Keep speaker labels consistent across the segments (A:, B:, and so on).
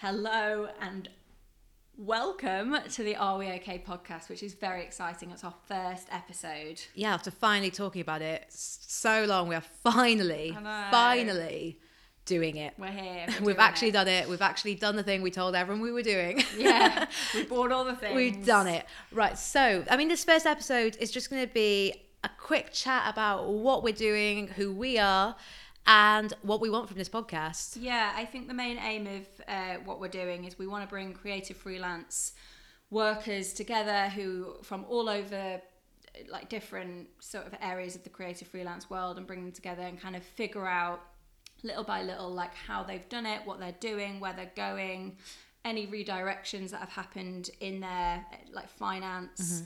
A: Hello and welcome to the Are We Okay podcast, which is very exciting. It's our first episode.
B: Yeah, after finally talking about it so long, we are finally, finally doing it.
A: We're here. we're
B: We've actually
A: it.
B: done it. We've actually done the thing we told everyone we were doing.
A: Yeah, we bought all the things.
B: We've done it. Right. So, I mean, this first episode is just going to be a quick chat about what we're doing, who we are, and what we want from this podcast.
A: Yeah, I think the main aim of uh, what we're doing is we want to bring creative freelance workers together who from all over like different sort of areas of the creative freelance world and bring them together and kind of figure out little by little like how they've done it, what they're doing, where they're going, any redirections that have happened in their like finance.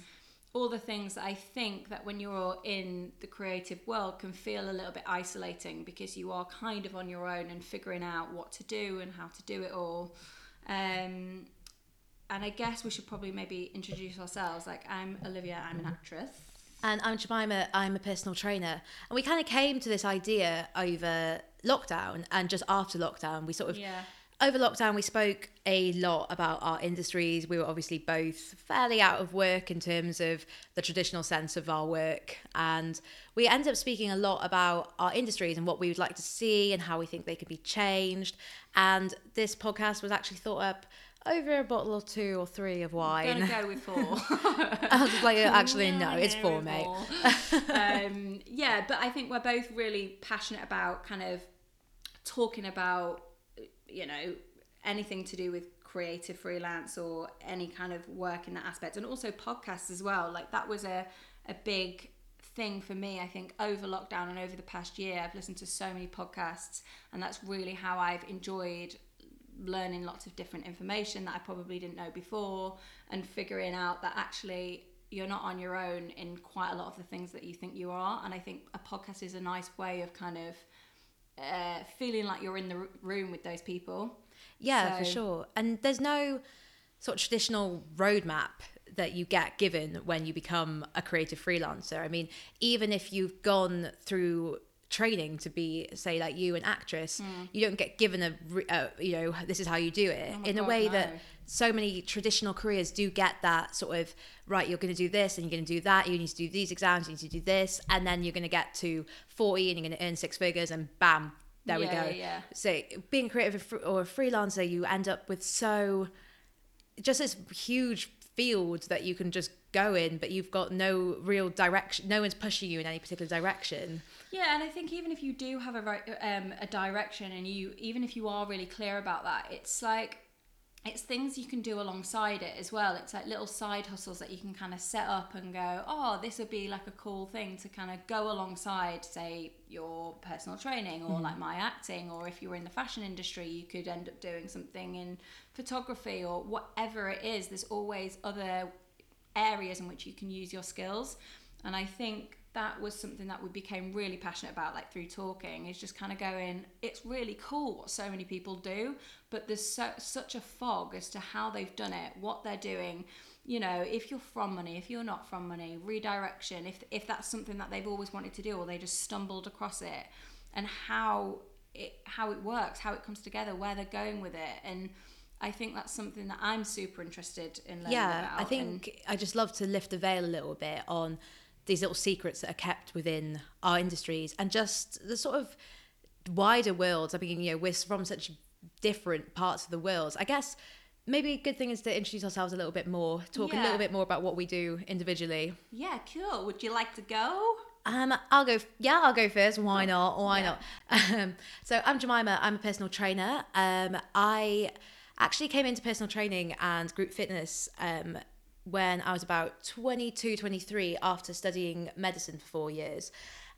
A: All the things that I think that when you're in the creative world can feel a little bit isolating because you are kind of on your own and figuring out what to do and how to do it all. Um, and I guess we should probably maybe introduce ourselves. Like, I'm Olivia, I'm an actress.
B: And I'm Jemima, I'm a personal trainer. And we kind of came to this idea over lockdown and just after lockdown. We sort of,
A: Yeah.
B: Over lockdown, we spoke a lot about our industries. We were obviously both fairly out of work in terms of the traditional sense of our work. And we ended up speaking a lot about our industries and what we would like to see and how we think they could be changed. And this podcast was actually thought up over a bottle or two or three of wine.
A: Gonna go with four.
B: I was just like, actually, no,
A: Yeah,
B: it's four, mate.
A: um, yeah, but I think we're both really passionate about kind of talking about, you know, anything to do with creative freelance or any kind of work in that aspect, and also podcasts as well. Like that was a a big thing for me. I think over lockdown and over the past year, I've listened to so many podcasts, and that's really how I've enjoyed learning lots of different information that I probably didn't know before and figuring out that actually you're not on your own in quite a lot of the things that you think you are and I think a podcast is a nice way of kind of uh, feeling like you're in the room with those people
B: Yeah, for sure. And there's no sort of traditional roadmap that you get given when you become a creative freelancer. I mean, even if you've gone through training to be say like you an actress you don't get given a, uh, you know this is how you do it.
A: Oh
B: in a way
A: no.
B: that so many traditional careers do get that sort of right you're going to do this and you're going to do that you need to do these exams you need to do this and then you're going to get to 40 and you're going to earn six figures and bam there we go
A: yeah, yeah.
B: so being creative or a freelancer you end up with so just this huge field that you can just go in but you've got no real direction no one's pushing you in any particular direction.
A: Yeah, and I think even if you do have a um, a direction, and you even if you are really clear about that, it's like it's things you can do alongside it as well. It's like little side hustles that you can kind of set up and go, oh, this would be like a cool thing to kind of go alongside, say your personal training or mm-hmm. like my acting, or if you were in the fashion industry, you could end up doing something in photography or whatever it is. There's always other areas in which you can use your skills. And I think that was something that we became really passionate about, like through talking, is just kind of going, it's really cool what so many people do, but there's so, such a fog as to how they've done it, what they're doing. You know, if you're from money, if you're not from money, redirection, if, if that's something that they've always wanted to do or they just stumbled across it, and how it, how it works, how it comes together, where they're going with it. And I think that's something that I'm super interested in learning
B: yeah
A: about.
B: i
A: and-
B: think i just love to lift the veil a little bit on these little secrets that are kept within our industries and just the sort of wider worlds i mean you know we're from such different parts of the world i guess maybe a good thing is to introduce ourselves a little bit more talk a little bit more about what we do individually
A: Yeah, cool. Would you like to go?
B: Um, I'll go. Yeah, I'll go first. Why not? Why
A: Yeah.
B: not? Um, so I'm Jemima. I'm a personal trainer. Um, I actually came into personal training and group fitness um, when I was about 22, 23 after studying medicine for four years.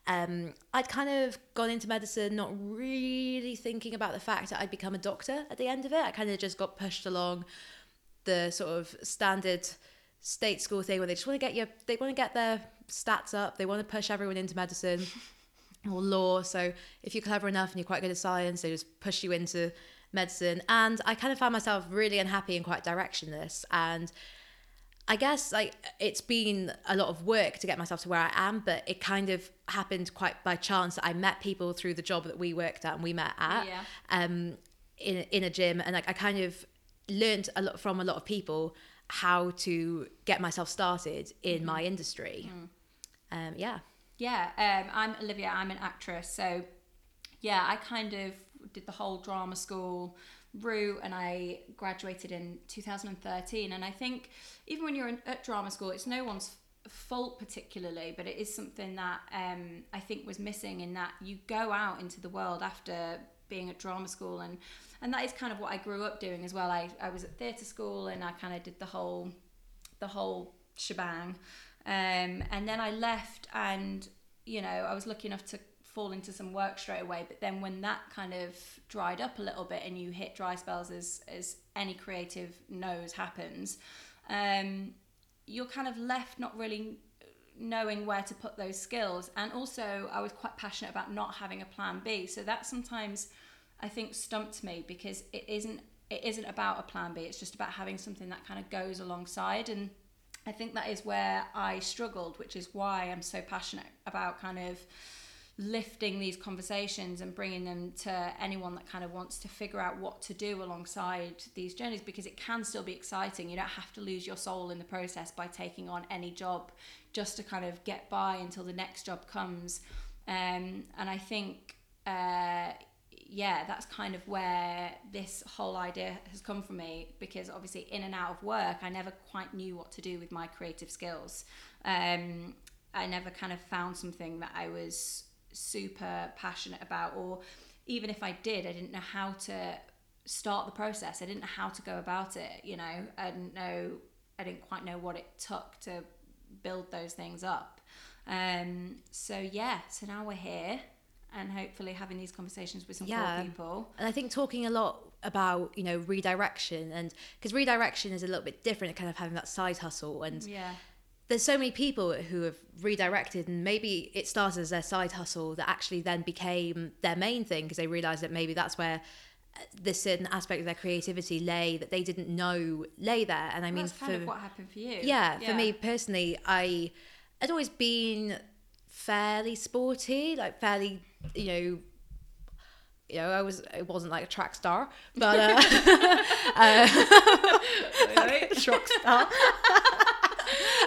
B: Um, I'd kind of gone into medicine not really thinking about the fact that I'd become a doctor at the end of it. I kind of just got pushed along the sort of standard state school thing where they just want to get your they want to get their stats up they want to push everyone into medicine or law so if you're clever enough and you're quite good at science they just push you into medicine and i kind of found myself really unhappy and quite directionless and I guess like it's been a lot of work to get myself to where I am, but it kind of happened quite by chance that I met people through the job that we worked at and we met at.
A: Yeah.
B: Um, in in a gym, and like I kind of learned a lot from a lot of people how to get myself started in my industry. Um, yeah.
A: Yeah, um, I'm Olivia. I'm an actress, so yeah, I kind of did the whole drama school route, and I graduated in 2013. And I think even when you're in, at drama school, it's no one's fault particularly, but it is something that um, I think was missing in that you go out into the world after being at drama school and and that is kind of what I grew up doing as well. I, I was at theatre school and I kind of did the whole the whole shebang. Um, and then I left and you know I was lucky enough to fall into some work straight away but then when that kind of dried up a little bit and you hit dry spells as as any creative knows happens um, you're kind of left not really knowing where to put those skills. And also I was quite passionate about not having a plan B. So that sometimes I think stumped me because it isn't it isn't about a plan B. It's just about having something that kind of goes alongside. And I think that is where I struggled which is why I'm so passionate about kind of lifting these conversations and bringing them to anyone that kind of wants to figure out what to do alongside these journeys because it can still be exciting. You don't have to lose your soul in the process by taking on any job just to kind of get by until the next job comes. Um, and I think, uh, yeah, that's kind of where this whole idea has come from me because obviously, in and out of work, I never quite knew what to do with my creative skills. Um, I never kind of found something that I was super passionate about or even if I did I didn't know how to start the process I didn't know how to go about it you know I didn't know I didn't quite know what it took to build those things up um so yeah so now we're here and hopefully having these conversations with some
B: Yeah.
A: cool people
B: And I think talking a lot about, you know, redirection and because redirection is a little bit different, kind of having that side hustle. And
A: yeah
B: there's so many people who have redirected and maybe it started as their side hustle that actually then became their main thing because they realized that maybe that's where uh, this certain aspect of their creativity lay that they didn't know lay there. And I mean,
A: that's kind
B: for,
A: of what happened for you
B: yeah, for me personally, I had always been fairly sporty, like fairly, you know, you know, I was it wasn't like a track star, but uh, uh, track star.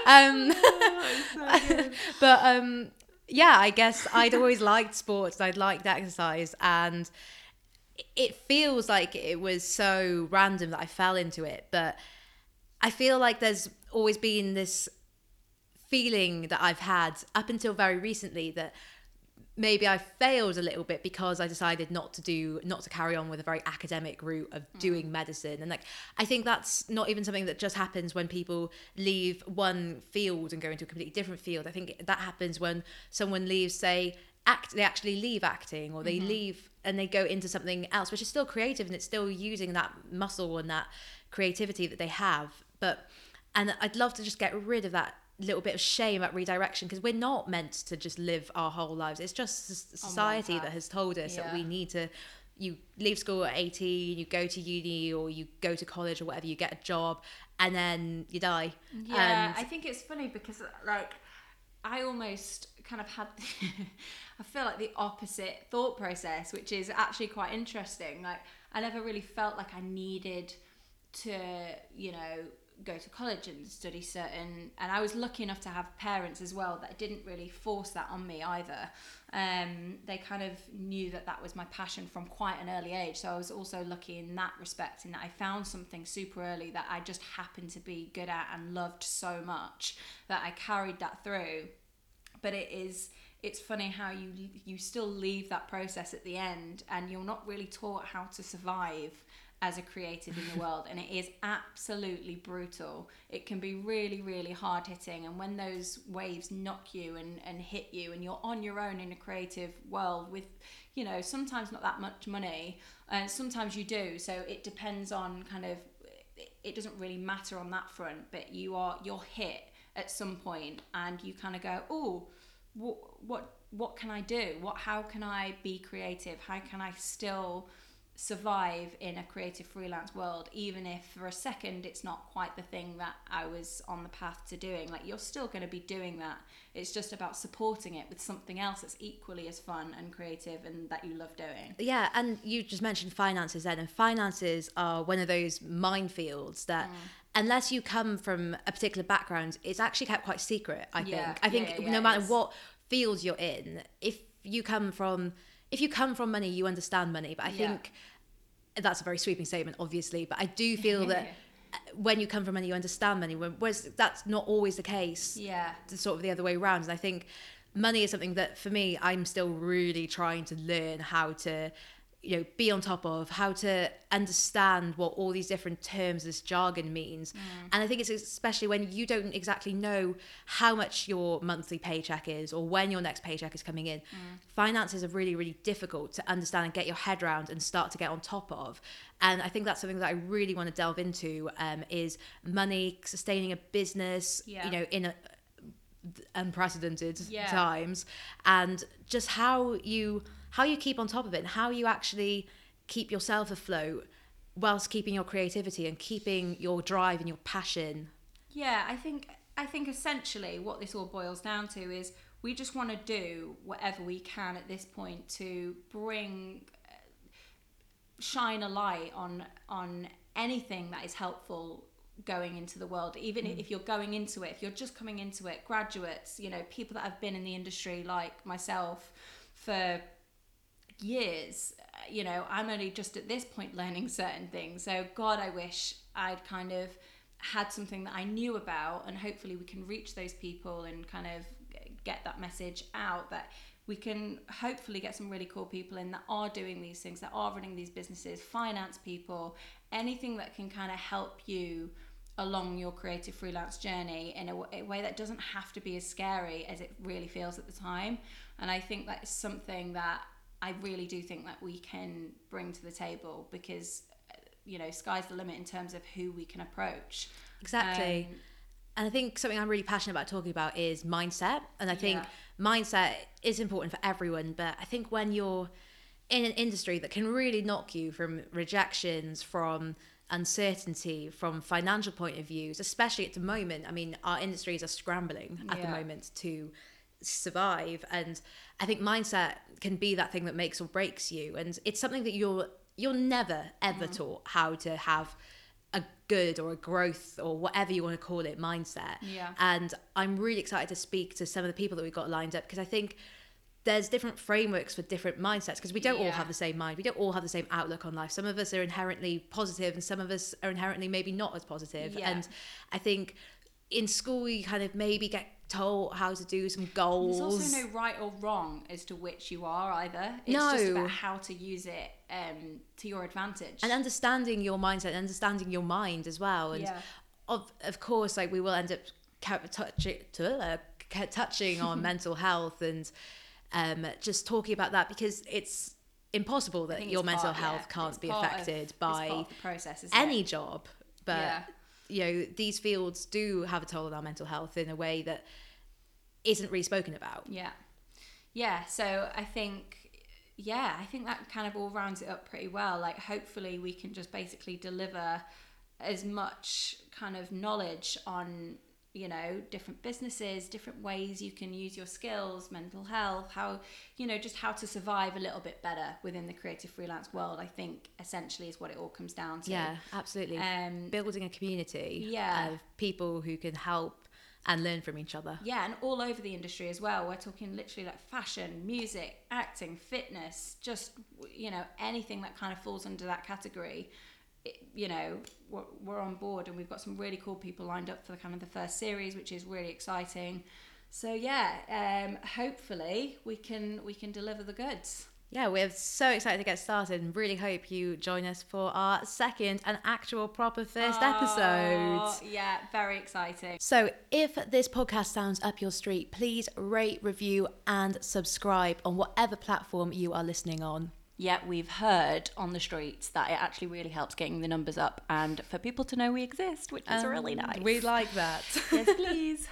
B: Um, but um, yeah, I guess I'd always liked sports. I'd liked exercise, and it feels like it was so random that I fell into it. But I feel like there's always been this feeling that I've had up until very recently that maybe I failed a little bit because I decided not to do not to carry on with a very academic route of hmm. doing medicine. And like I think that's not even something that just happens when people leave one field and go into a completely different field. I think that happens when someone leaves say act they actually leave acting or they mm-hmm. leave and they go into something else which is still creative and it's still using that muscle and that creativity that they have. But and I'd love to just get rid of that little bit of shame at redirection because we're not meant to just live our whole lives. It's just society that has told us that we need to you leave school at 18 you go to uni or you go to college or whatever you get a job and then you die.
A: Yeah,
B: and
A: I think it's funny because like I almost kind of had I feel like the opposite thought process, which is actually quite interesting. Like I never really felt like I needed to, you know, go to college and study certain and I was lucky enough to have parents as well that didn't really force that on me either. Um, they kind of knew that that was my passion from quite an early age. So I was also lucky in that respect, in that I found something super early that I just happened to be good at and loved so much that I carried that through. But it is it's funny how you you still leave that process at the end and you're not really taught how to survive as a creative in the world and it is absolutely brutal it can be really really hard hitting and when those waves knock you and, and hit you and you're on your own in a creative world with you know sometimes not that much money and sometimes you do so it depends on kind of it- it doesn't really matter on that front but you are you're hit at some point and you kind of go oh what what what can I do? What how can I be creative? How can I still survive in a creative freelance world even if for a second it's not quite the thing that I was on the path to doing like you're still going to be doing that it's just about supporting it with something else that's equally as fun and creative and that you love doing
B: Yeah, and you just mentioned finances then, and finances are one of those minefields that. Mm. Unless you come from a particular background, it's actually kept quite secret. I
A: Yeah,
B: think. I think
A: yeah, yeah,
B: no matter what field you're in, if you come from if you come from money, you understand money. But I
A: Yeah.
B: think that's a very sweeping statement, obviously. But I do feel that uh, when you come from money, you understand money. Whereas that's not always the case
A: yeah
B: the sort of the other way around. And I think money is something that for me, I'm still really trying to learn how to, you know, be on top of, how to understand what all these different terms, this jargon means. And I think it's especially when you don't exactly know how much your monthly paycheck is or when your next paycheck is coming in. Finances are really, really difficult to understand and get your head around and start to get on top of. And I think that's something that I really want to delve into um, is money, sustaining a business,
A: Yeah.
B: you know, in a unprecedented
A: Yeah.
B: times and just how you how you keep on top of it and how you actually keep yourself afloat whilst keeping your creativity and keeping your drive and your passion.
A: Yeah, I think I think essentially what this all boils down to is we just want to do whatever we can at this point to bring uh, shine a light on on anything that is helpful going into the world. Even if you're going into it if you're just coming into it graduates you know people that have been in the industry like myself for years you know i'm only just at this point learning certain things. So god i wish i'd kind of had something that i knew about and hopefully we can reach those people and kind of get that message out. That we can hopefully get some really cool people in that are doing these things that are running these businesses finance people anything that can kind of help you along your creative freelance journey in a way that doesn't have to be as scary as it really feels at the time. And i think that is something that i really do think that we can bring to the table because you know sky's the limit in terms of who we can approach.
B: Exactly.
A: Um,
B: and i think something i'm really passionate about talking about is mindset. And i think
A: Yeah.
B: mindset is important for everyone but i think when you're in an industry that can really knock you from rejections from uncertainty from financial point of views especially at the moment i mean our industries are scrambling at the moment to survive and i think mindset can be that thing that makes or breaks you and it's something that you're you're never ever
A: Mm.
B: taught how to have a good or a growth or whatever you want to call it mindset
A: Yeah.
B: and i'm really excited to speak to some of the people that we've got lined up because i think there's different frameworks for different mindsets because we don't all have the same mind we don't all have the same outlook on life some of us are inherently positive and some of us are inherently maybe not as positive
A: Yeah.
B: and i think in school you kind of maybe get told how to do some goals
A: There's also no right or wrong as to which you are either. It's just about how to use it um, to your advantage.
B: and understanding your mindset and understanding your mind as well and
A: Yeah.
B: of of course like we will end up touching uh, touching on mental health and um just talking about that because it's impossible that your mental
A: part-
B: health
A: yeah,
B: can't
A: it's
B: be
A: of-
B: affected by
A: of the process,
B: any
A: it?
B: job but
A: Yeah.
B: You know these fields do have a toll on our mental health in a way that isn't really spoken about
A: Yeah. Yeah. So I think, yeah, I think that kind of all rounds it up pretty well. Like, hopefully, we can just basically deliver as much kind of knowledge on, you know, different businesses, different ways you can use your skills, mental health, how, you know, just how to survive a little bit better within the creative freelance world, I think essentially is what it all comes down to.
B: yeah absolutely
A: Um,
B: building a community
A: Yeah.
B: of people who can help and learn from each other
A: Yeah, and all over the industry as well. We're talking literally like fashion, music, acting, fitness, just you know anything that kind of falls under that category. You know, we're, we're on board, and we've got some really cool people lined up for the kind of the first series, which is really exciting. So yeah, um, hopefully we can we can deliver the goods.
B: Yeah, we're so excited to get started and really hope you join us for our second and actual proper first episode.
A: Oh, yeah, very exciting.
B: So, if this podcast sounds up your street, please rate, review, and subscribe on whatever platform you are listening on.
A: Yeah, we've heard on the streets that it actually really helps getting the numbers up and for people to know we exist, which is really
B: Um,
A: nice.
B: We like that.
A: yes, please.